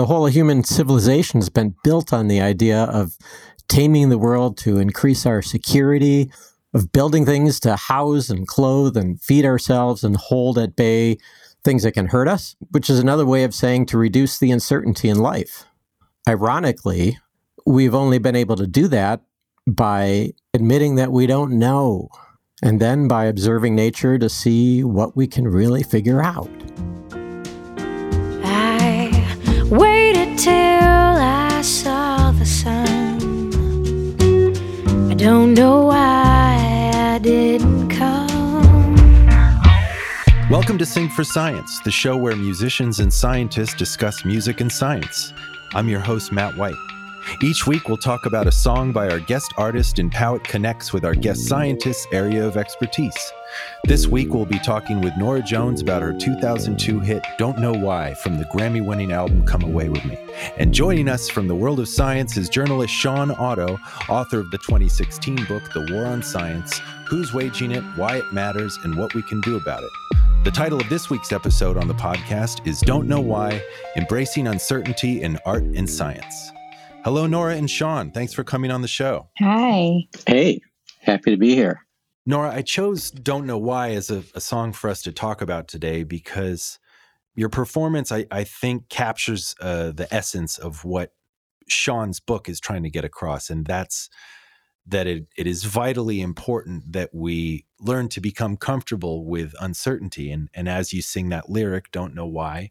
the whole human civilization has been built on the idea of taming the world to increase our security, of building things to house and clothe and feed ourselves and hold at bay things that can hurt us, which is another way of saying to reduce the uncertainty in life. Ironically, we've only been able to do that by admitting that we don't know, and then by observing nature to see what we can really figure out. Till I saw the sun. I don't know why I didn't come. Welcome to Sing for Science, the show where musicians and scientists discuss music and science. I'm your host, Matt White. Each week, we'll talk about a song by our guest artist and how it connects with our guest scientist's area of expertise. This week, we'll be talking with Norah Jones about her 2002 hit Don't Know Why from the Grammy winning album Come Away With Me. And joining us from the world of science is journalist Shawn Otto, author of the 2016 book The War on Science Who's Waging It, Why It Matters, and What We Can Do About It. The title of this week's episode on the podcast is Don't Know Why Embracing Uncertainty in Art and Science. Hello, Norah and Shawn. Thanks for coming on the show. Hi. Hey, happy to be here. Norah, I chose Don't Know Why as a, a song for us to talk about today because your performance, I, I think, captures uh, the essence of what Shawn's book is trying to get across. And that's that it, it is vitally important that we learn to become comfortable with uncertainty. And, and as you sing that lyric, Don't Know Why,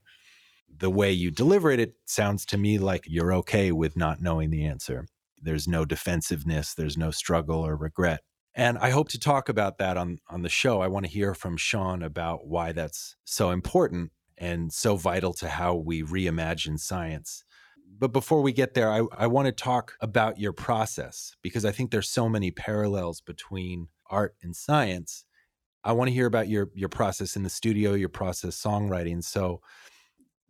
the way you deliver it, it sounds to me like you're okay with not knowing the answer. There's no defensiveness, there's no struggle or regret. And I hope to talk about that on, on the show. I want to hear from Shawn about why that's so important and so vital to how we reimagine science. But before we get there, I, I want to talk about your process because I think there's so many parallels between art and science. I want to hear about your your process in the studio, your process songwriting. So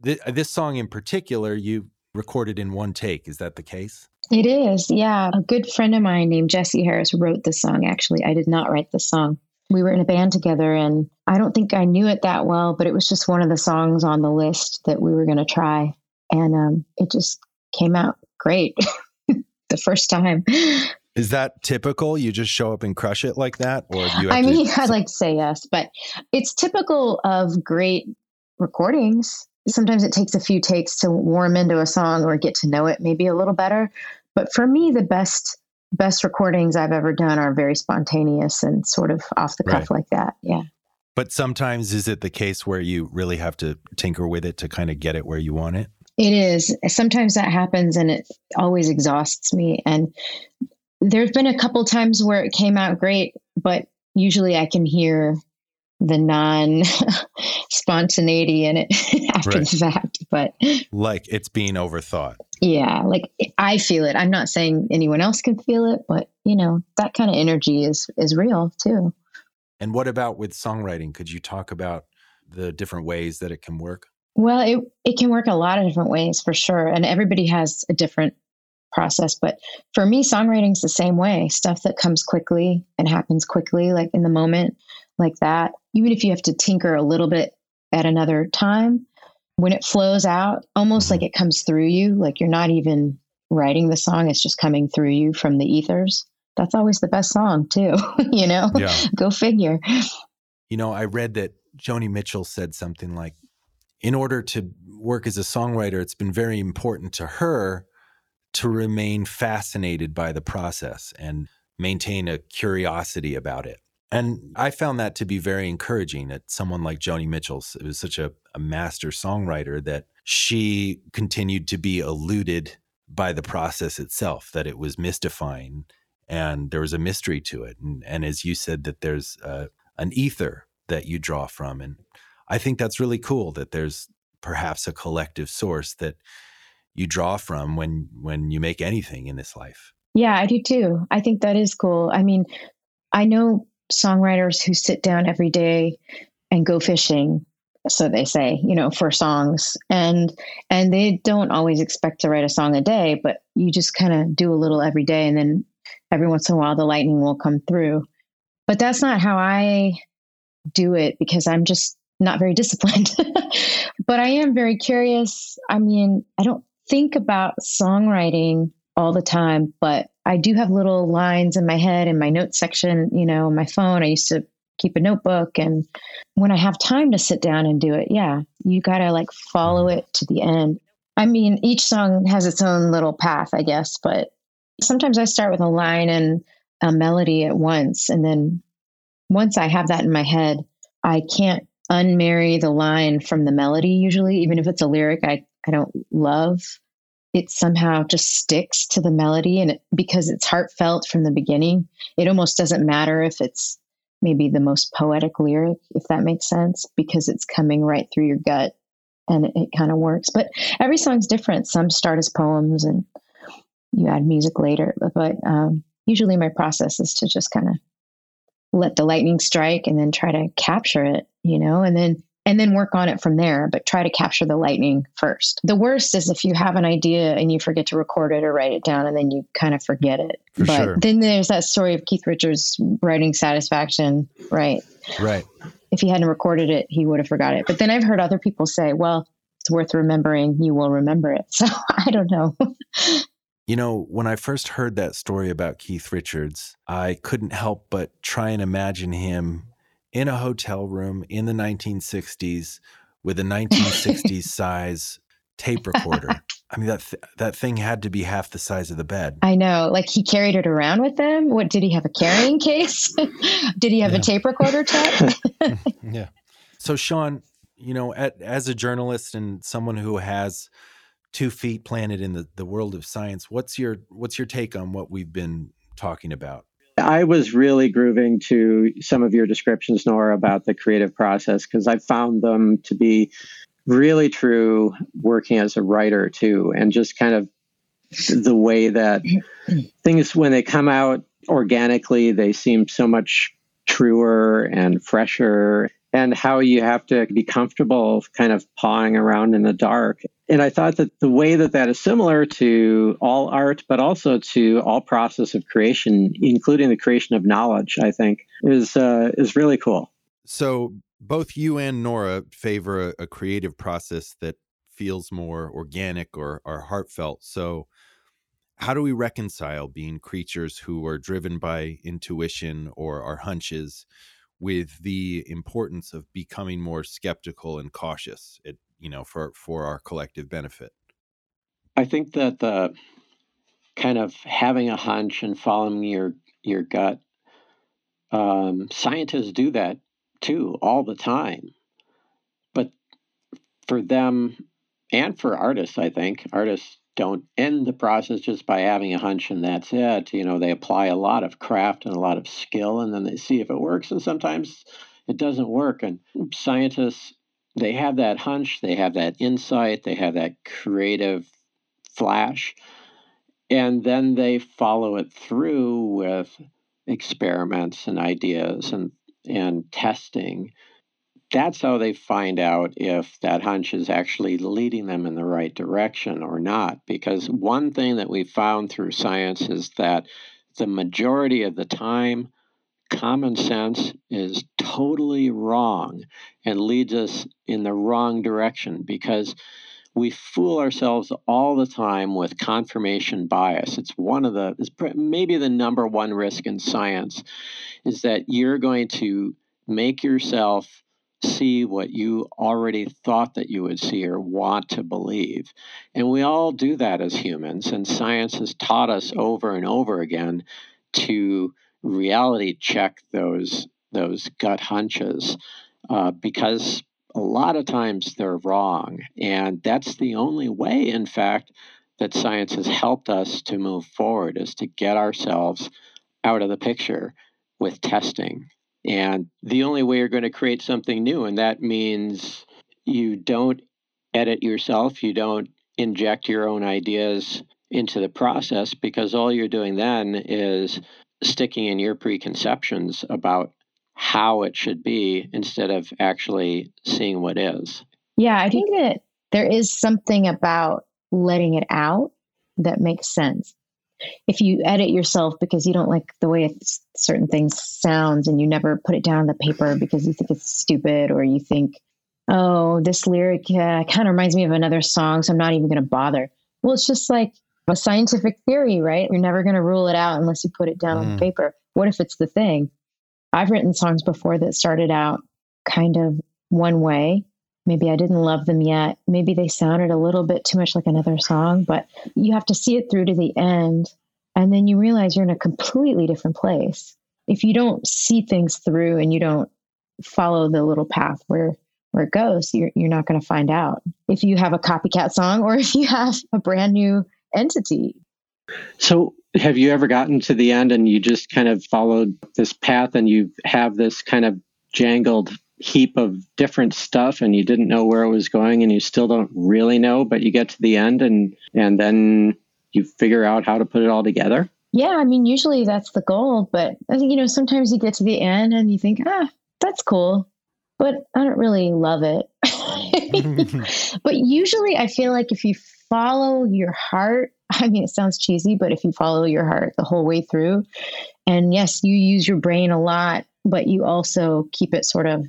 th- this song in particular, you recorded in one take. Is that the case? It is, yeah. A good friend of mine named Jesse Harris wrote the song. Actually, I did not write the song. We were in a band together, and I don't think I knew it that well, but it was just one of the songs on the list that we were going to try. And um, it just came out great the first time. Is that typical? You just show up and crush it like that, or you? I mean, to- I'd like to say yes, but it's typical of great recordings. Sometimes it takes a few takes to warm into a song or get to know it maybe a little better. But for me, the best best recordings I've ever done are very spontaneous and sort of off the cuff Right. like that. Yeah. But sometimes is it the case where you really have to tinker with it to kind of get it where you want it? It is. Sometimes that happens and it always exhausts me. And there's been a couple times where it came out great, but usually I can hear the non spontaneity in it after Right. the fact. But Like it's being overthought. yeah, like I feel it. I'm not saying anyone else can feel it, but you know, that kind of energy is is real too. And what about with songwriting? Could you talk about the different ways that it can work? Well, it it can work a lot of different ways for sure, and everybody has a different process. But for me, songwriting's the same way. Stuff that comes quickly and happens quickly, like in the moment, like that. Even if you have to tinker a little bit at another time, when it flows out, almost like mm-hmm. it comes through you, like you're not even writing the song; it's just coming through you from the ethers. That's always the best song, too. you know, Yeah. go figure. You know, I read that Joni Mitchell said something like, in order to work as a songwriter, it's been very important to her to remain fascinated by the process and maintain a curiosity about it. And I found that to be very encouraging that someone like Joni Mitchell it was such a, a master songwriter that she continued to be eluded by the process itself, that it was mystifying and there was a mystery to it. And, and as you said, that there's uh, an ether that you draw from. And I think that's really cool that there's perhaps a collective source that you draw from when when you make anything in this life. Yeah, I do too. I think that is cool. I mean, I know songwriters who sit down every day and go fishing, so they say, you know, for songs. And and they don't always expect to write a song a day, but you just kind of do a little every day and then every once in a while the lightning will come through. But that's not how I do it because I'm just not very disciplined. but I am very curious. I mean, I don't think about songwriting all the time, but I do have little lines in my head in my notes section, you know, my phone. I used to keep a notebook and when I have time to sit down and do it, yeah, you got to like follow it to the end. I mean, each song has its own little path, I guess, but sometimes I start with a line and a melody at once and then once I have that in my head, I can't unmarry the line from the melody usually, even if it's a lyric I, I don't love. It somehow just sticks to the melody. And it, because it's heartfelt from the beginning, it almost doesn't matter if it's maybe the most poetic lyric, if that makes sense, because it's coming right through your gut and it, it kind of works. But every song's different. Some start as poems and you add music later. But, um, usually my process is to just kind of let the lightning strike and then try to capture it, you know, and then and then work on it from there, but try to capture the lightning first. The worst is if you have an idea and you forget to record it or write it down and then you kind of forget it. For but sure. then there's that story of Keith Richards writing Satisfaction, right? Right. If he hadn't recorded it, he would have forgot it. But then I've heard other people say, well, it's worth remembering. You will remember it. So I don't know. You know, when I first heard that story about Keith Richards, I couldn't help but try and imagine him in a hotel room in the 1960s with a 1960s size tape recorder. I mean that th- that thing had to be half the size of the bed. I know. Like he carried it around with him. What did he have a carrying case? did he have Yeah. a tape recorder tech? yeah. So Shawn, you know, at, as a journalist and someone who has two feet planted in the, the world of science, what's your what's your take on what we've been talking about? I was really grooving to some of your descriptions, Norah, about the creative process because I found them to be really true working as a writer too, and just kind of the way that things when they come out organically, they seem so much truer and fresher and how you have to be comfortable kind of pawing around in the dark. And I thought that the way that that is similar to all art, but also to all process of creation, including the creation of knowledge, I think is uh, is really cool. So both you and Norah favor a, a creative process that feels more organic or, or heartfelt. So how do we reconcile being creatures who are driven by intuition or our hunches with the importance of becoming more skeptical and cautious it, you know for for our collective benefit I think that the kind of having a hunch and following your your gut, um, scientists do that too all the time. But for them and for artists, I think artists don't end the process just by having a hunch and that's it. You know, they apply a lot of craft and a lot of skill, and then they see if it works. And sometimes it doesn't work. And scientists, they have that hunch, they have that insight, they have that creative flash and then they follow it through with experiments and ideas and and testing. That's how they find out if that hunch is actually leading them in the right direction or not because one thing that we found through science is that the majority of the time common sense is totally wrong and leads us in the wrong direction because we fool ourselves all the time with confirmation bias. It's one of the, it's maybe the number one risk in science is that you're going to make yourself see what you already thought that you would see or want to believe. And we all do that as humans. And science has taught us over and over again to reality check those those gut hunches uh, because a lot of times they're wrong. And that's the only way, in fact, that science has helped us to move forward is to get ourselves out of the picture with testing. And the only way you're going to create something new, and that means you don't edit yourself, you don't inject your own ideas into the process, because all you're doing then is sticking in your preconceptions about how it should be instead of actually seeing what is. Yeah, I think that there is something about letting it out that makes sense. If you edit yourself because you don't like the way it's, certain things sounds and you never put it down on the paper because you think it's stupid or you think, oh, this lyric uh, kind of reminds me of another song, so I'm not even going to bother. Well, it's just like a scientific theory, right? You're never going to rule it out unless you put it down mm. on paper. What if it's the thing? I've written songs before that started out kind of one way. Maybe I didn't love them yet. Maybe they sounded a little bit too much like another song, but you have to see it through to the end. And then you realize you're in a completely different place. If you don't see things through and you don't follow the little path where where it goes, you're, you're not going to find out if you have a copycat song or if you have a brand new entity. So, have you ever gotten to the end and you just kind of followed this path and you have this kind of jangled heap of different stuff and you didn't know where it was going and you still don't really know, but you get to the end and and then you figure out how to put it all together? Yeah, I mean, usually that's the goal, but I think you know, sometimes you get to the end and you think, ah, that's cool, but I don't really love it. but usually I feel like if you follow your heart, I mean, it sounds cheesy, but if you follow your heart the whole way through, and yes, you use your brain a lot, but you also keep it sort of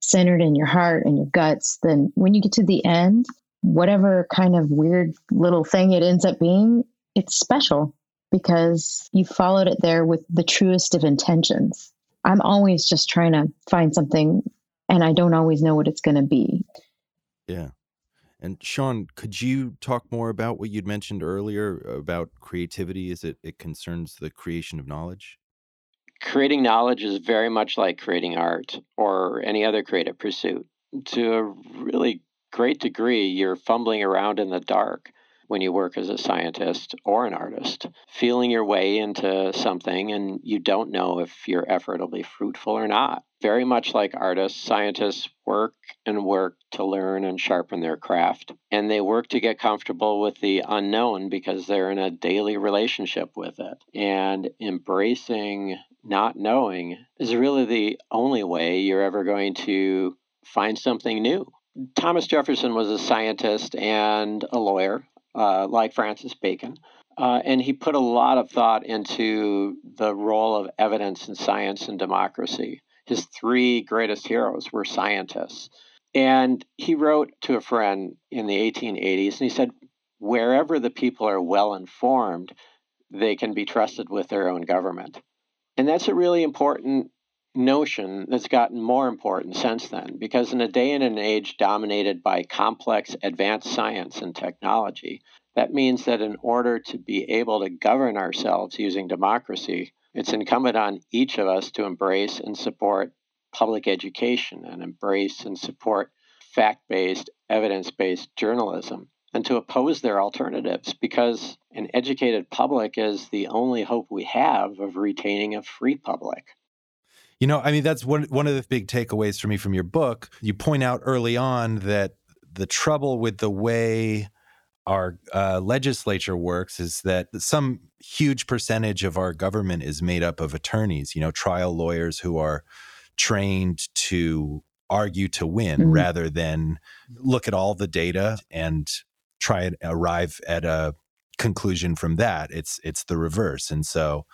centered in your heart and your guts, then when you get to the end, whatever kind of weird little thing it ends up being, it's special because you followed it there with the truest of intentions. I'm always just trying to find something and I don't always know what it's going to be. Yeah. And Shawn, could you talk more about what you'd mentioned earlier about creativity as it, it concerns the creation of knowledge? Creating knowledge is very much like creating art or any other creative pursuit. To a really great degree, you're fumbling around in the dark when you work as a scientist or an artist, feeling your way into something and you don't know if your effort will be fruitful or not. Very much like artists, scientists work and work to learn and sharpen their craft. And they work to get comfortable with the unknown because they're in a daily relationship with it. And embracing not knowing is really the only way you're ever going to find something new. Thomas Jefferson was a scientist and a lawyer uh, like Francis Bacon. Uh, and he put a lot of thought into the role of evidence in science and democracy. His three greatest heroes were scientists. And he wrote to a friend in the 1880s, and he said, Wherever the people are well informed, they can be trusted with their own government. And that's a really important notion that's gotten more important since then, because in a day and an age dominated by complex advanced science and technology, that means that in order to be able to govern ourselves using democracy, it's incumbent on each of us to embrace and support public education and embrace and support fact based, evidence based journalism and to oppose their alternatives because an educated public is the only hope we have of retaining a free public. You know, I mean, that's one one of the big takeaways for me from your book. You point out early on that the trouble with the way our uh, legislature works is that some huge percentage of our government is made up of attorneys, you know, trial lawyers who are trained to argue to win mm-hmm. rather than look at all the data and try and arrive at a conclusion from that. It's it's the reverse. And so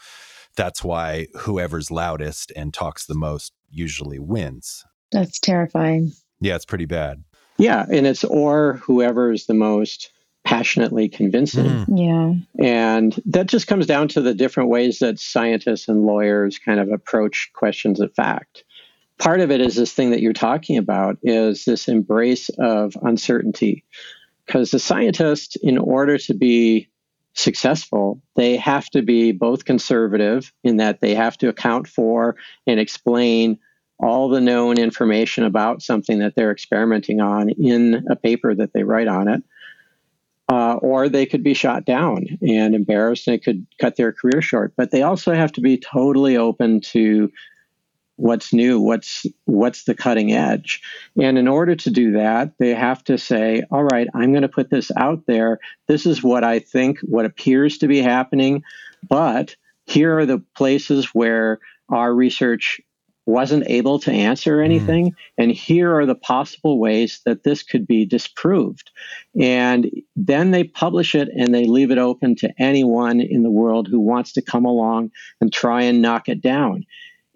that's why whoever's loudest and talks the most usually wins. That's terrifying. Yeah, it's pretty bad. Yeah, and it's or whoever is the most passionately convincing. Mm. Yeah. And that just comes down to the different ways that scientists and lawyers kind of approach questions of fact. Part of it is this thing that you're talking about is this embrace of uncertainty. Because the scientist, in order to be successful, they have to be both conservative in that they have to account for and explain all the known information about something that they're experimenting on in a paper that they write on it. Uh, or they could be shot down and embarrassed and it could cut their career short. But they also have to be totally open to what's new what's what's the cutting edge and in order to do that they have to say all right i'm going to put this out there this is what i think what appears to be happening but here are the places where our research wasn't able to answer hmm. anything mm. and here are the possible ways that this could be disproved and then they publish it and they leave it open to anyone in the world who wants to come along and try and knock it down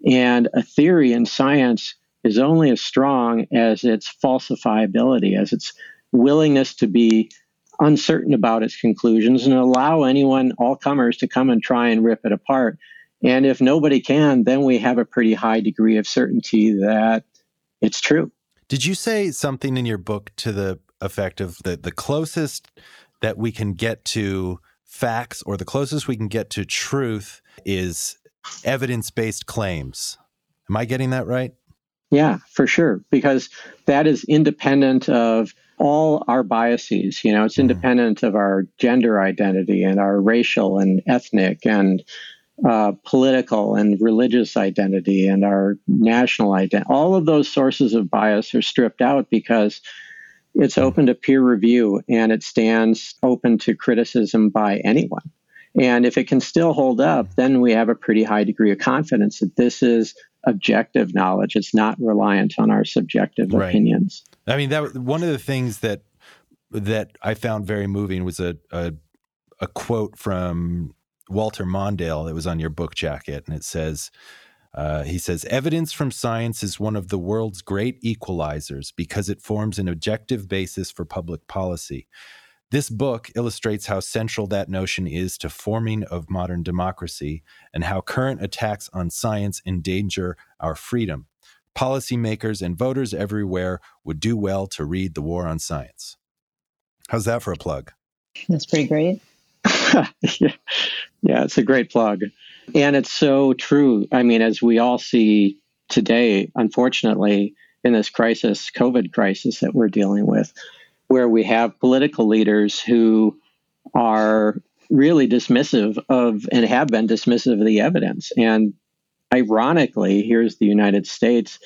and a theory in science is only as strong as its falsifiability, as its willingness to be uncertain about its conclusions and allow anyone, all comers, to come and try and rip it apart. And if nobody can, then we have a pretty high degree of certainty that it's true. Did you say something in your book to the effect of the, the closest that we can get to facts or the closest we can get to truth is evidence based claims? Am I getting that right? Yeah, for sure. Because that is independent of all our biases. You know, it's mm-hmm. independent of our gender identity and our racial and ethnic and uh, political and religious identity and our national identity. All of those sources of bias are stripped out because it's mm-hmm. open to peer review and it stands open to criticism by anyone. And if it can still hold up, then we have a pretty high degree of confidence that this is objective knowledge. It's not reliant on our subjective right. opinions. I mean, that one of the things that that I found very moving was a, a a, quote from Walter Mondale that was on your book jacket, and it says. Uh, he says, evidence from science is one of the world's great equalizers because it forms an objective basis for public policy. This book illustrates how central that notion is to forming of modern democracy and how current attacks on science endanger our freedom. Policymakers and voters everywhere would do well to read The War on Science. How's that for a plug? That's pretty great. yeah. yeah, it's a great plug. And it's so true. I mean, as we all see today, unfortunately, in this crisis, COVID crisis that we're dealing with, where we have political leaders who are really dismissive of and have been dismissive of the evidence. And ironically, here's the United States,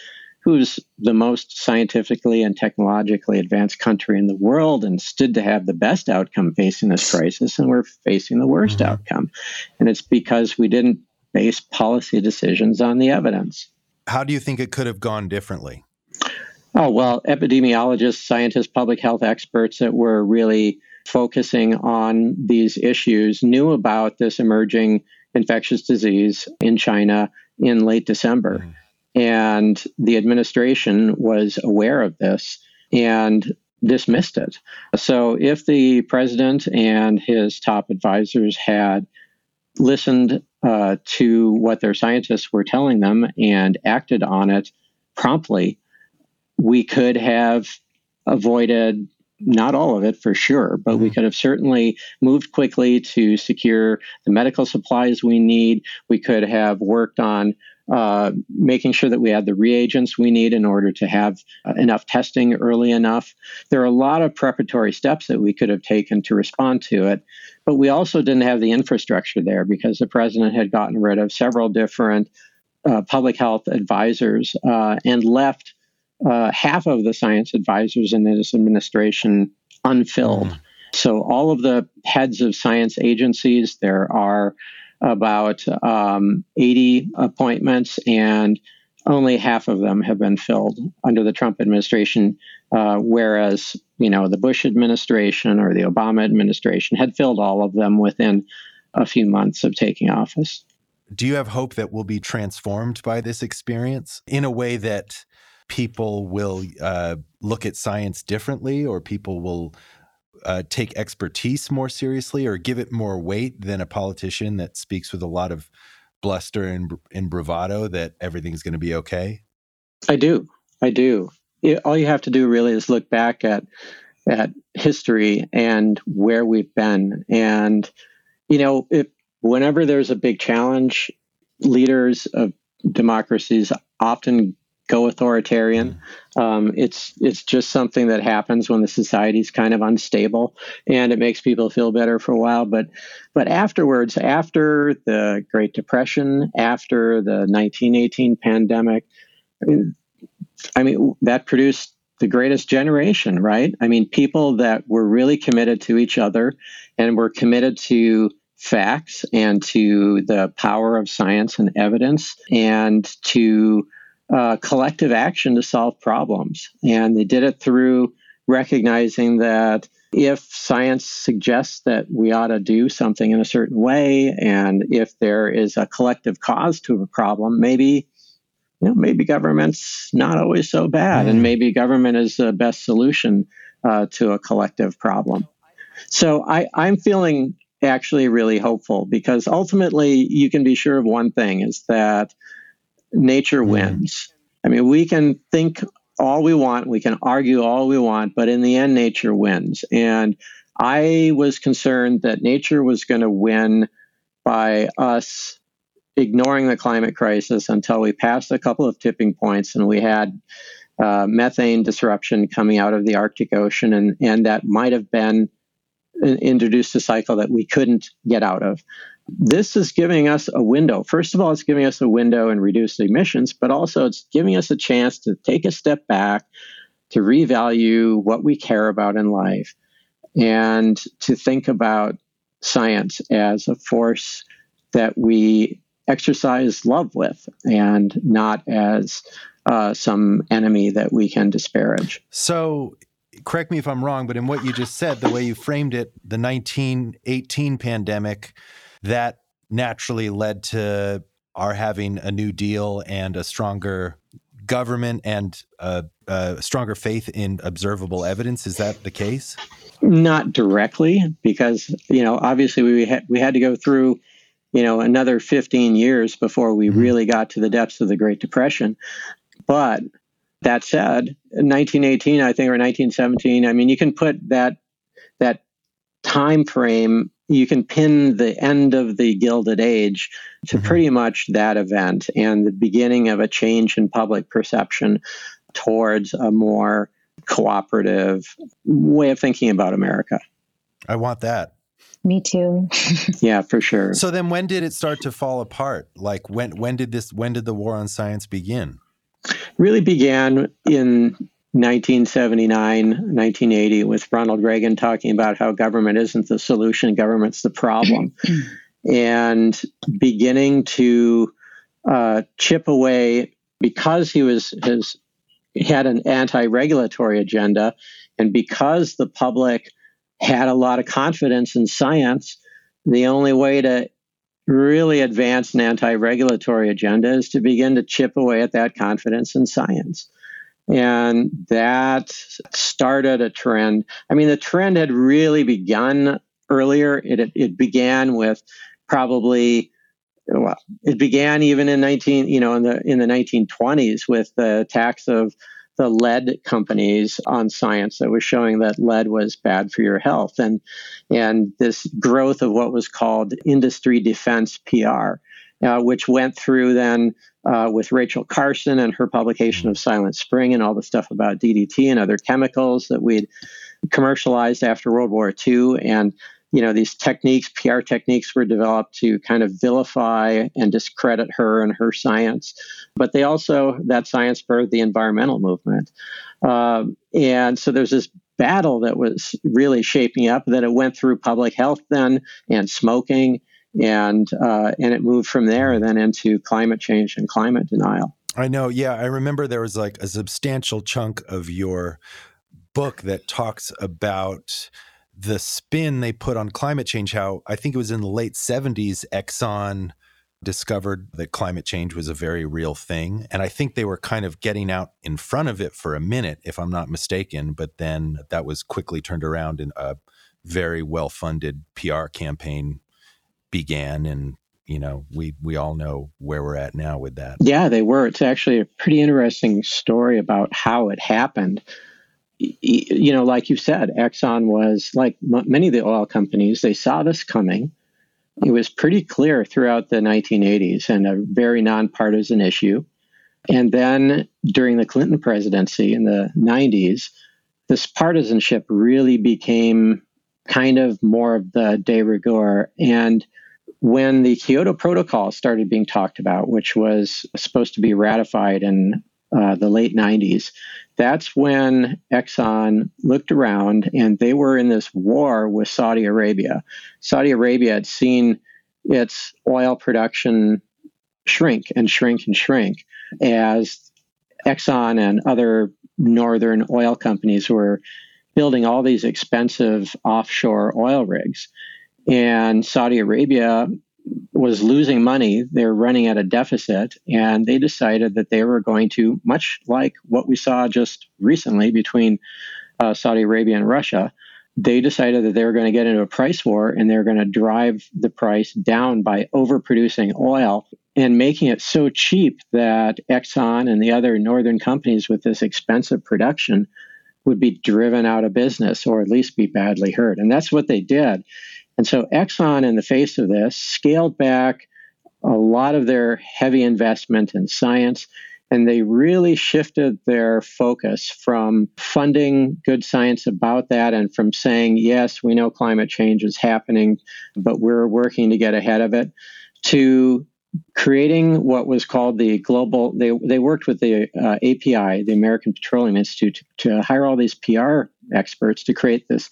who's the most scientifically and technologically advanced country in the world and stood to have the best outcome facing this crisis, and we're facing the worst mm-hmm. outcome. And it's because we didn't base policy decisions on the evidence. How do you think it could have gone differently? Oh, well, epidemiologists, scientists, public health experts that were really focusing on these issues knew about this emerging infectious disease in China in late December. Mm. And the administration was aware of this and dismissed it. So if the president and his top advisors had listened uh, to what their scientists were telling them and acted on it promptly, we could have avoided not all of it for sure, but we mm-hmm. could have certainly moved quickly to secure the medical supplies we need. We could have worked on uh, making sure that we had the reagents we need in order to have uh, enough testing early enough. There are a lot of preparatory steps that we could have taken to respond to it, but we also didn't have the infrastructure there because the president had gotten rid of several different uh, public health advisors uh, and left uh, half of the science advisors in this administration unfilled. Mm. So, all of the heads of science agencies, there are about um, 80 appointments, and only half of them have been filled under the Trump administration, uh, whereas you know the Bush administration or the Obama administration had filled all of them within a few months of taking office. Do you have hope that we'll be transformed by this experience in a way that people will uh, look at science differently or people will uh, take expertise more seriously or give it more weight than a politician that speaks with a lot of bluster and, and bravado that everything's going to be okay? I do. I do. It, all you have to do really is look back at at history and where we've been. And you know, if whenever there's a big challenge, leaders of democracies often go authoritarian. Mm. Um, it's it's just something that happens when the society's kind of unstable, and it makes people feel better for a while. But but afterwards, after the Great Depression, after the 1918 pandemic, I mean, I mean that produced the greatest generation, right? I mean, people that were really committed to each other and were committed to facts and to the power of science and evidence and to uh, collective action to solve problems. And they did it through recognizing that if science suggests that we ought to do something in a certain way, and if there is a collective cause to a problem, maybe you know maybe government's not always so bad, mm. and maybe government is the best solution uh, to a collective problem. So I, I'm feeling actually really hopeful because ultimately you can be sure of one thing is that nature mm-hmm. wins. I mean, we can think all we want, we can argue all we want, but in the end, nature wins. And I was concerned that nature was going to win by us ignoring the climate crisis until we passed a couple of tipping points and we had uh, methane disruption coming out of the Arctic Ocean, and, and that might have been introduced a cycle that we couldn't get out of. This is giving us a window. First of all, it's giving us a window and reduced emissions, but also it's giving us a chance to take a step back, to revalue what we care about in life, and to think about science as a force that we exercise love with and not as uh, some enemy that we can disparage. So, correct me if I'm wrong, but in what you just said, the way you framed it, the 1918 pandemic, that naturally led to our having a new deal and a stronger government and a, a stronger faith in observable evidence. Is that the case? Not directly, because you know, obviously we had we had to go through you know another 15 years before we mm-hmm. really got to the depths of the Great Depression. But that said, 1918, I think, or 1917, I mean, you can put that that time frame, you can pin the end of the Gilded Age to mm-hmm. pretty much that event and the beginning of a change in public perception towards a more cooperative way of thinking about America. I want that. Me too. yeah, for sure. So then when did it start to fall apart? Like when when did this when did the war on science begin? really began in 1979, 1980, with Ronald Reagan talking about how government isn't the solution, government's the problem, and beginning to uh, chip away because he was his had an anti-regulatory agenda, and because the public had a lot of confidence in science, the only way to really advance an anti regulatory agenda is to begin to chip away at that confidence in science. And that started a trend. I mean, the trend had really begun earlier. It, it began with probably well, it began even in 19, you know, in the in the 1920s with the attacks of the lead companies on science that was showing that lead was bad for your health and and this growth of what was called industry defense PR, uh, which went through then uh, with Rachel Carson and her publication of Silent Spring and all the stuff about DDT and other chemicals that we'd commercialized after World War II and you know these techniques pr techniques were developed to kind of vilify and discredit her and her science. But they also that science birthed the environmental movement. Um, and so there's this battle that was really shaping up that it went through public health then and smoking and uh, and it moved from there then into climate change and climate denial i know yeah i remember there was like a substantial chunk of your book that talks about the spin they put on climate change, how I think it was in the late 70s, Exxon discovered that climate change was a very real thing. And I think they were kind of getting out in front of it for a minute, if I'm not mistaken. But then that was quickly turned around in a very well funded PR campaign began. And, you know, we, we all know where we're at now with that. Yeah, they were. It's actually a pretty interesting story about how it happened you know, like you said, Exxon was like many of the oil companies, they saw this coming. It was pretty clear throughout the 1980s and a very nonpartisan issue. And then during the Clinton presidency in the 90s, this partisanship really became kind of more of the de rigueur. And when the Kyoto Protocol started being talked about, which was supposed to be ratified in uh, the late 90s, that's when Exxon looked around and they were in this war with Saudi Arabia. Saudi Arabia had seen its oil production shrink and shrink and shrink as Exxon and other northern oil companies were building all these expensive offshore oil rigs. And Saudi Arabia was losing money. They're running at a deficit, and they decided that they were going to, much like what we saw just recently between uh, Saudi Arabia and Russia, they decided that they were going to get into a price war and they were going to drive the price down by overproducing oil and making it so cheap that Exxon and the other northern companies with this expensive production would be driven out of business or at least be badly hurt. And that's what they did. And so Exxon, in the face of this, scaled back a lot of their heavy investment in science and they really shifted their focus from funding good science about that and from saying, yes, we know climate change is happening, but we're working to get ahead of it, to creating what was called the global they, they worked with the uh, api the american petroleum institute to, to hire all these pr experts to create this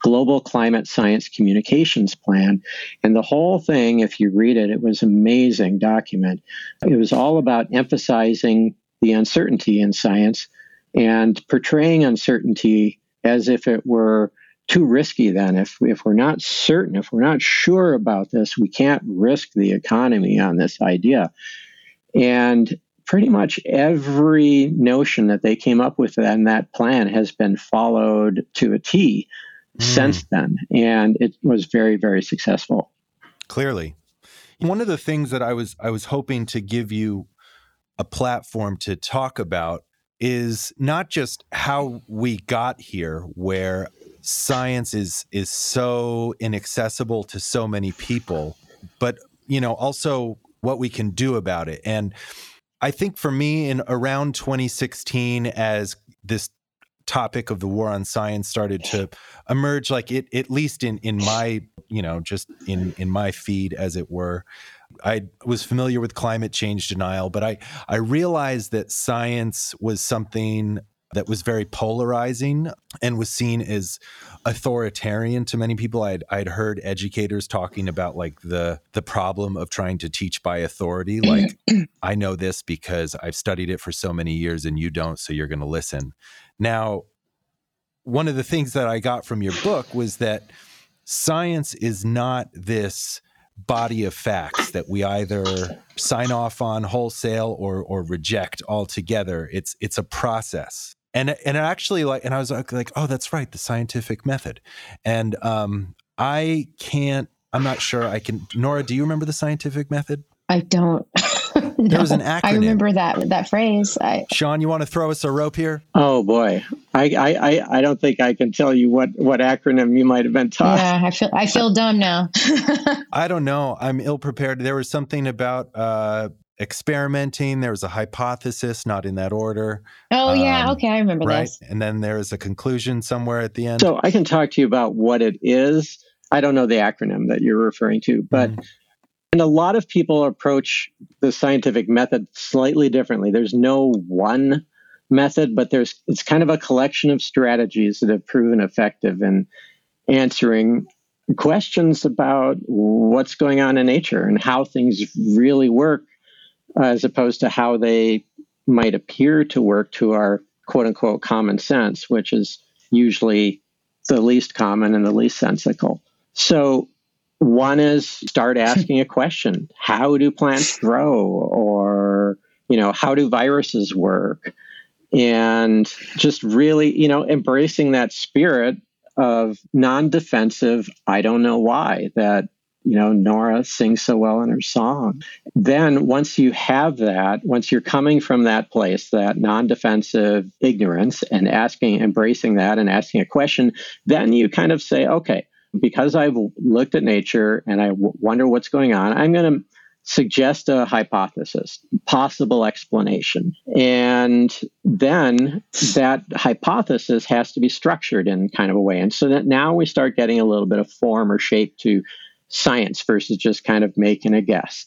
global climate science communications plan. And the whole thing if you read it it was an amazing document. It was all about emphasizing the uncertainty in science and portraying uncertainty as if it were too risky then. If if we're not certain if we're not sure about this we can't risk the economy on this idea. And pretty much every notion that they came up with in that plan has been followed to a T mm. since then and it was very very successful clearly one of the things that I was I was hoping to give you a platform to talk about is not just how we got here where science is is so inaccessible to so many people, but you know, also what we can do about it. And I think for me in around 2016 as this topic of the war on science started to emerge like it at least in in my you know just in in my feed as it were. I was familiar with climate change denial, but I, I realized that science was something that was very polarizing and was seen as authoritarian to many people. I'd, I'd heard educators talking about like the the problem of trying to teach by authority. Like I know this because I've studied it for so many years and you don't, so you're going to listen. Now, one of the things that I got from your book was that science is not this body of facts that we either sign off on wholesale or or reject altogether. It's it's a process. And and actually like and I was like, like oh, that's right, the scientific method. And um I can't I'm not sure I can Norah, do you remember the scientific method? I don't. no, there was an acronym. I remember that that phrase. I, Shawn, you want to throw us a rope here? Oh boy, I, I I don't think I can tell you what what acronym you might have been taught. Yeah, I feel I feel dumb now. I don't know. I'm ill prepared. There was something about uh, experimenting. There was a hypothesis, not in that order. Oh yeah, um, okay, I remember right. This. And then there is a conclusion somewhere at the end. So I can talk to you about what it is. I don't know the acronym that you're referring to, but. Mm and a lot of people approach the scientific method slightly differently. There's no one method, but there's it's kind of a collection of strategies that have proven effective in answering questions about what's going on in nature and how things really work Uh, as opposed to how they might appear to work to our quote unquote common sense, which is usually the least common and the least sensical. So one is start asking a question. How do plants grow? Or, you know, how do viruses work? And just really, you know, embracing that spirit of non defensive, I don't know why, that, you know, Norah sings so well in her song. Then once you have that, once you're coming from that place, that non defensive ignorance and asking, embracing that and asking a question, then you kind of say, okay, because I've looked at nature and I w- wonder what's going on, I'm going to suggest a hypothesis, possible explanation. And then that hypothesis has to be structured in kind of a way. And so that now we start getting a little bit of form or shape to science versus just kind of making a guess.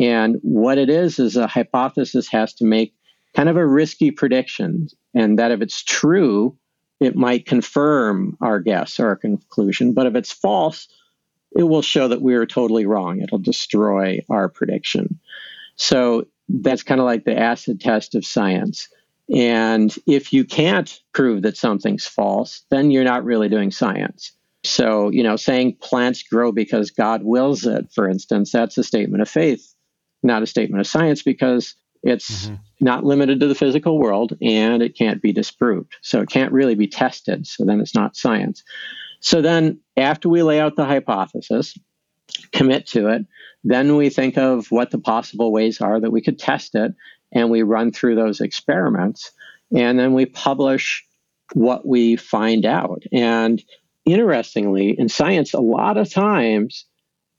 And what it is, is a hypothesis has to make kind of a risky prediction. And that if it's true, it might confirm our guess or our conclusion. But if it's false, it will show that we are totally wrong. It'll destroy our prediction. So that's kind of like the acid test of science. And if you can't prove that something's false, then you're not really doing science. So, you know, saying plants grow because God wills it, for instance, that's a statement of faith, not a statement of science because it's mm-hmm. not limited to the physical world and it can't be disproved. So it can't really be tested. So then it's not science. So then, after we lay out the hypothesis, commit to it, then we think of what the possible ways are that we could test it, and we run through those experiments, and then we publish what we find out. And interestingly, in science, a lot of times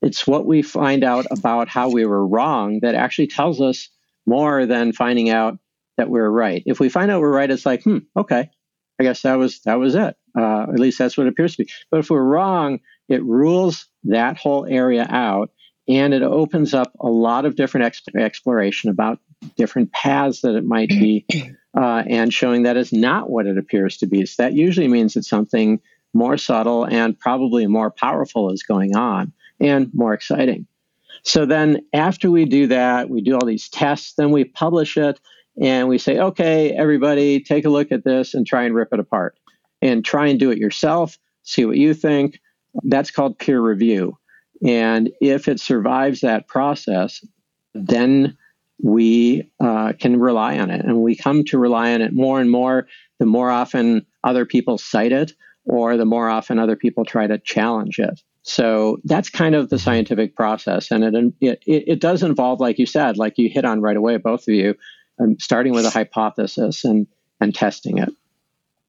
it's what we find out about how we were wrong that actually tells us more than finding out that we are right. If we find out we're right, it's like, hmm, okay, I guess that was that was it. Uh, at least that's what it appears to be. But if we're wrong, it rules that whole area out, and it opens up a lot of different exploration about different paths that it might be, uh, and showing that is not what it appears to be. So that usually means that something more subtle and probably more powerful is going on, and more exciting. So then, after we do that, we do all these tests, then we publish it, and we say, okay, everybody, take a look at this and try and rip it apart and try and do it yourself, see what you think. That's called peer review. And if it survives that process, then we uh, can rely on it. And we come to rely on it more and more the more often other people cite it or the more often other people try to challenge it. So that's kind of the scientific process. And it, it, it does involve, like you said, like you hit on right away, both of you, um, starting with a hypothesis and, and testing it.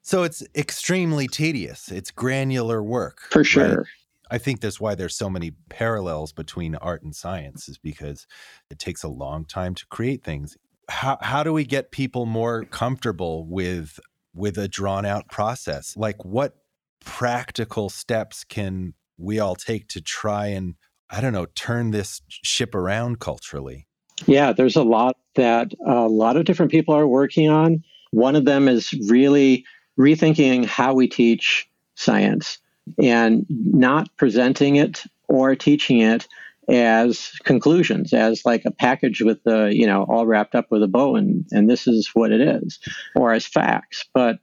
So it's extremely tedious. It's granular work. For sure. Right? I think that's why there's so many parallels between art and science is because it takes a long time to create things. How how do we get people more comfortable with with a drawn out process? Like what practical steps can we all take to try and I don't know, turn this ship around culturally? Yeah, there's a lot that a lot of different people are working on. One of them is really rethinking how we teach science and not presenting it or teaching it as conclusions, as like a package with the, you know, all wrapped up with a bow and, and this is what it is, or as facts, but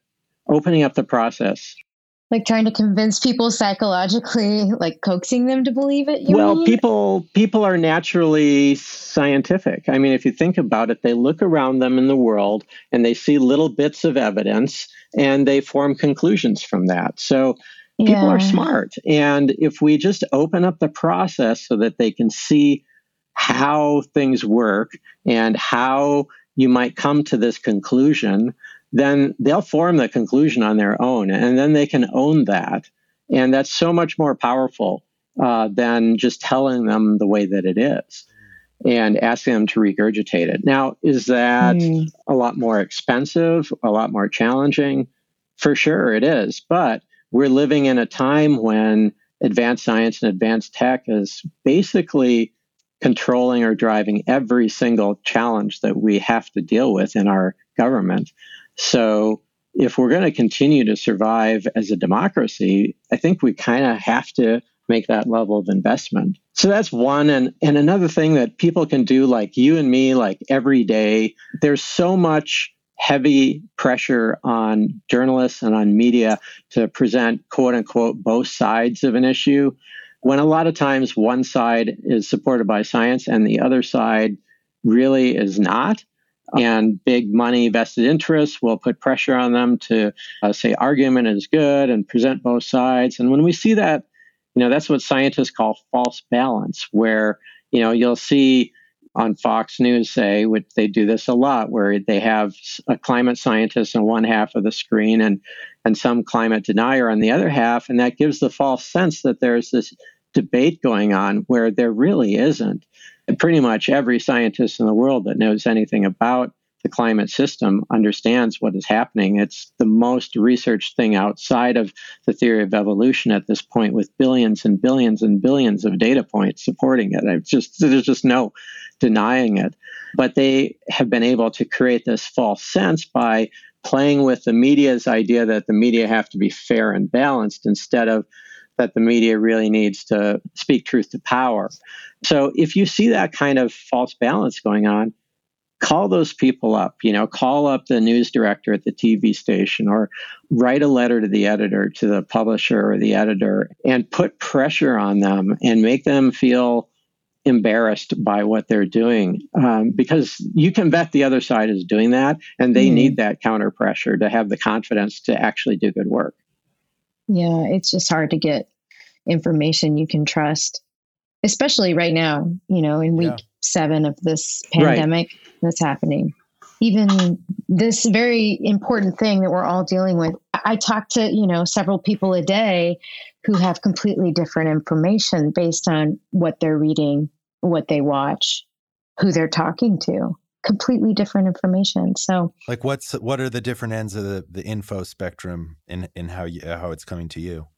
opening up the process like trying to convince people psychologically like coaxing them to believe it well mean? people people are naturally scientific i mean if you think about it they look around them in the world and they see little bits of evidence and they form conclusions from that so people yeah. are smart and if we just open up the process so that they can see how things work and how you might come to this conclusion then they'll form the conclusion on their own and then they can own that. And that's so much more powerful uh, than just telling them the way that it is and asking them to regurgitate it. Now, is that mm. a lot more expensive, a lot more challenging? For sure, it is. But we're living in a time when advanced science and advanced tech is basically controlling or driving every single challenge that we have to deal with in our government. So if we're going to continue to survive as a democracy, I think we kind of have to make that level of investment. So that's one. And, and another thing that people can do, like you and me, like every day, there's so much heavy pressure on journalists and on media to present quote unquote both sides of an issue when a lot of times one side is supported by science and the other side really is not and big money vested interests will put pressure on them to uh, say argument is good and present both sides. And when we see that, you know, that's what scientists call false balance, where, you know, you'll see on Fox News say, which they do this a lot, where they have a climate scientist on one half of the screen and and some climate denier on the other half, and that gives the false sense that there's this debate going on where there really isn't pretty much every scientist in the world that knows anything about the climate system understands what is happening. It's the most researched thing outside of the theory of evolution at this point, with billions and billions and billions of data points supporting it. I've just there's just no denying it. But they have been able to create this false sense by playing with the media's idea that the media have to be fair and balanced instead of that the media really needs to speak truth to power. So if you see that kind of false balance going on, call those people up, you know, call up the news director at the TV station or write a letter to the editor, to the publisher or the editor and put pressure on them and make them feel embarrassed by what they're doing um, because you can bet the other side is doing that and they mm. need that counter pressure to have the confidence to actually do good work. Yeah, it's just hard to get information you can trust, especially right now, you know, in week yeah. seven of this pandemic right. that's happening. Even this very important thing that we're all dealing with. I talk to, you know, several people a day who have completely different information based on what they're reading, what they watch, who they're talking to completely different information. So, like, what's what are the different ends of the, the info spectrum in in how you how it's coming to you?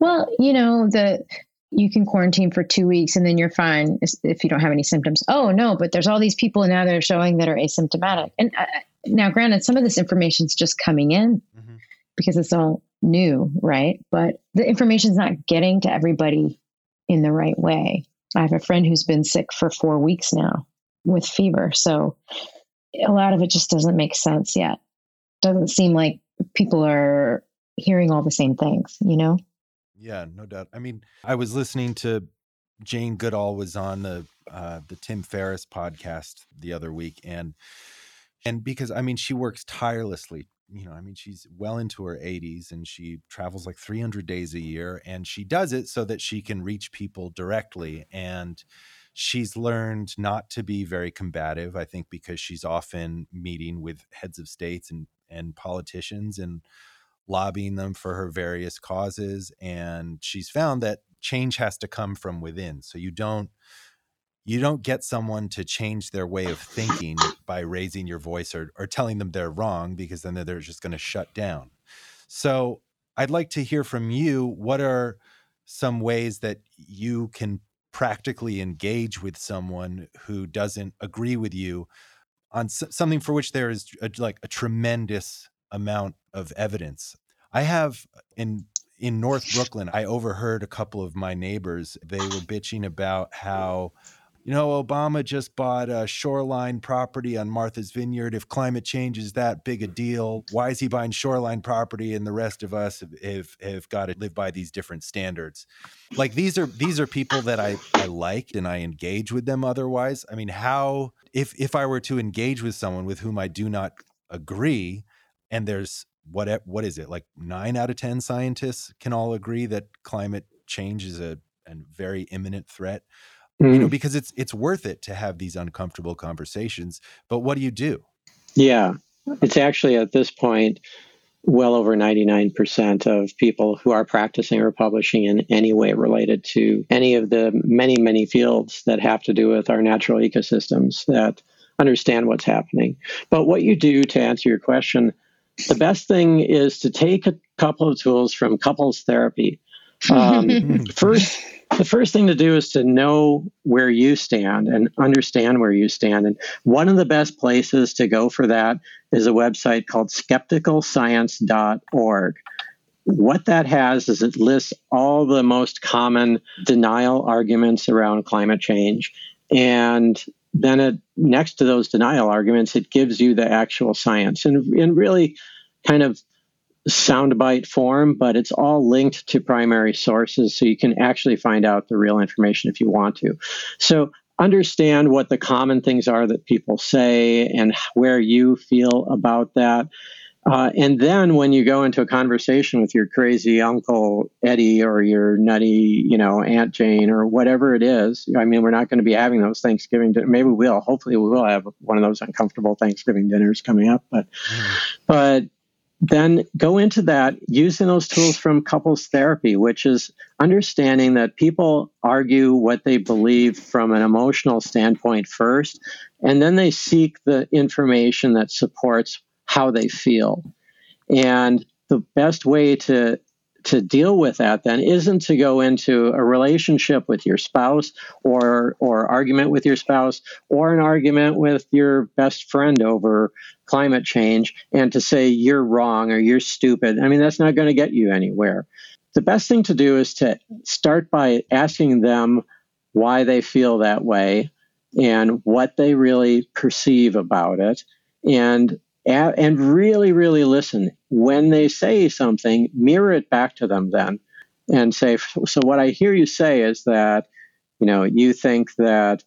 Well, you know the you can quarantine for two weeks and then you're fine if you don't have any symptoms. Oh no, but there's all these people now that are showing that are asymptomatic. And uh, now, granted, some of this information is just coming in mm-hmm. because it's all new, right? But the information is not getting to everybody in the right way. I have a friend who's been sick for four weeks now with fever. So a lot of it just doesn't make sense yet. Doesn't seem like people are hearing all the same things, you know? Yeah, no doubt. I mean, I was listening to Jane Goodall was on the uh, the Tim Ferriss podcast the other week, and and because I mean she works tirelessly. You know, I mean she's well into her 80s and she travels like 300 days a year, and she does it so that she can reach people directly and She's learned not to be very combative, I think, because she's often meeting with heads of states and, and politicians and lobbying them for her various causes. And she's found that change has to come from within. So you don't you don't get someone to change their way of thinking by raising your voice or, or telling them they're wrong because then they're just going to shut down. So I'd like to hear from you. What are some ways that you can practically engage with someone who doesn't agree with you on something for which there is a, like a tremendous amount of evidence. I have in in North Brooklyn, I overheard a couple of my neighbors. They were bitching about how you know, Obama just bought a shoreline property on Martha's Vineyard. If climate change is that big a deal, why is he buying shoreline property and the rest of us have, have, have got to live by these different standards? Like these are these are people that I, I like and I engage with them otherwise. I mean, how if if I were to engage with someone with whom I do not agree, and there's what what is it, like nine out of ten scientists can all agree that climate change is a, a very imminent threat mm. you know, mm. because it's it's worth it to have these uncomfortable conversations. But what do you do? Yeah, it's actually at this point well over 99% of people who are practicing or publishing in any way related to any of the many, many fields that have to do with our natural ecosystems that understand what's happening. But what you do to answer your question, the best thing is to take a couple of tools from couples therapy. Um, first, the first thing to do is to know where you stand and understand where you stand. And one of the best places to go for that is a website called skepticalscience.org. What that has is it lists all the most common denial arguments around climate change. And then it, next to those denial arguments, it gives you the actual science and, and really kind of soundbite form, but it's all linked to primary sources, so you can actually find out the real information if you want to. So understand what the common things are that people say and where you feel about that. Uh, and then when you go into a conversation with your crazy uncle Eddie or your nutty, you know, Aunt Jane or whatever it is, I mean, we're not going to be having those Thanksgiving. Din- Maybe we will. Hopefully, we will have one of those uncomfortable Thanksgiving dinners coming up. But, mm. but then go into that using those tools from couples therapy, which is understanding that people argue what they believe from an emotional standpoint first, and then they seek the information that supports how they feel. And the best way to to deal with that then isn't to go into a relationship with your spouse or or argument with your spouse or an argument with your best friend over climate change and to say you're wrong or you're stupid. I mean that's not going to get you anywhere. The best thing to do is to start by asking them why they feel that way and what they really perceive about it and and really, really listen. When they say something, mirror it back to them then and say, so what I hear you say is that, you know, you think that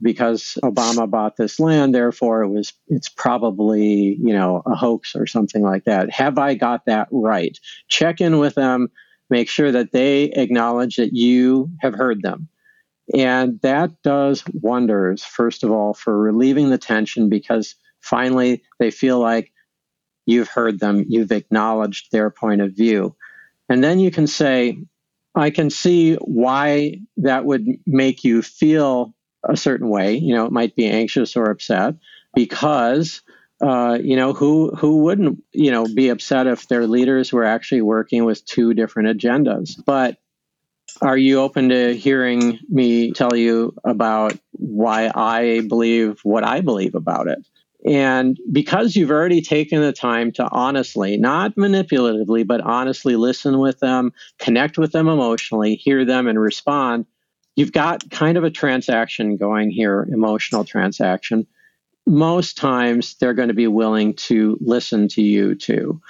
because Obama bought this land, therefore it was it's probably, you know, a hoax or something like that. Have I got that right? Check in with them make sure that they acknowledge that you have heard them. And that does wonders, first of all, for relieving the tension because finally they feel like you've heard them, you've acknowledged their point of view. And then you can say, I can see why that would make you feel a certain way. You know, it might be anxious or upset because uh, you know who who wouldn't you know be upset if their leaders were actually working with two different agendas. But are you open to hearing me tell you about why I believe what I believe about it? And because you've already taken the time to honestly, not manipulatively, but honestly listen with them, connect with them emotionally, hear them, and respond, you've got kind of a transaction going here, emotional transaction. Most times they're going to be willing to listen to you too.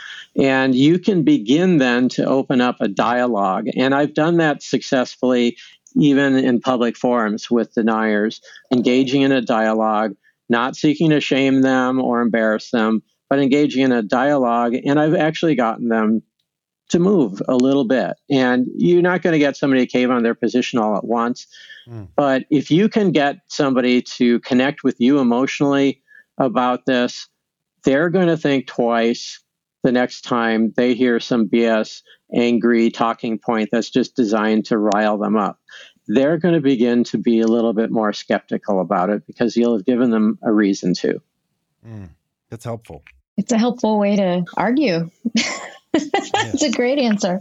And you can begin then to open up a dialogue. And I've done that successfully even in public forums with deniers, engaging in a dialogue, not seeking to shame them or embarrass them, but engaging in a dialogue. And I've actually gotten them to move a little bit. And you're not going to get somebody to cave on their position all at once. Mm. But if you can get somebody to connect with you emotionally about this, they're going to think twice the next time they hear some BS, angry talking point that's just designed to rile them up. They're going to begin to be a little bit more skeptical about it because you'll have given them a reason to. Mm. That's helpful. It's a helpful way to argue. That's a great answer.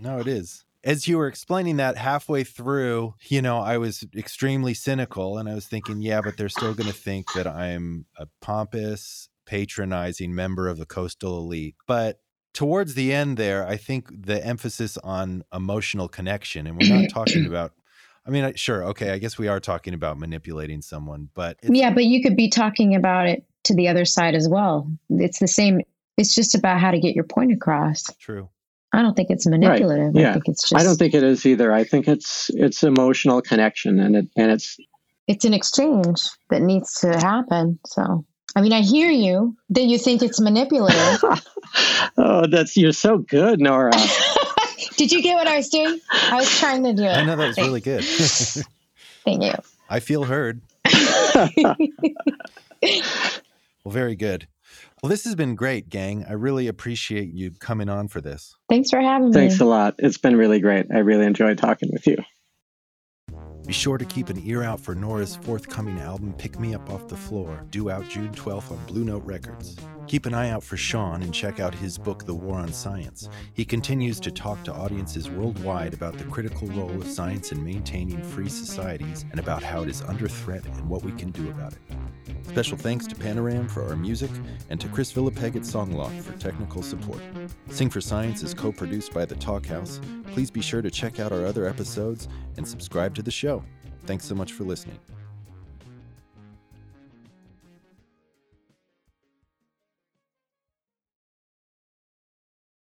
No, it is. As you were explaining that halfway through, you know, I was extremely cynical and I was thinking, yeah, but they're still going to think that I'm a pompous, patronizing member of the coastal elite. But towards the end there, I think the emphasis on emotional connection, and we're not talking about I mean, sure, okay, I guess we are talking about manipulating someone, but yeah, but you could be talking about it to the other side as well. It's the same it's just about how to get your point across. True. I don't think it's manipulative. Right. Yeah. I think it's just I don't think it is either. I think it's it's emotional connection and it and it's it's an exchange that needs to happen. So I mean, I hear you that you think it's manipulative. oh, that's you're so good, Norah. Did you get what I was doing? I was trying to do it. I know that was really good. Thank you. I feel heard. well, very good. Well, this has been great, gang. I really appreciate you coming on for this. Thanks for having me. Thanks a lot. It's been really great. I really enjoyed talking with you. Be sure to keep an ear out for Norah's forthcoming album, Pick Me Up Off the Floor, due out June 12th on Blue Note Records. Keep an eye out for Shawn and check out his book, The War on Science. He continues to talk to audiences worldwide about the critical role of science in maintaining free societies and about how it is under threat and what we can do about it. Special thanks to Panoram for our music and to Chris Villapeg at Songloft for technical support. Sing for Science is co produced by The Talk House. Please be sure to check out our other episodes and subscribe to the show. Thanks so much for listening.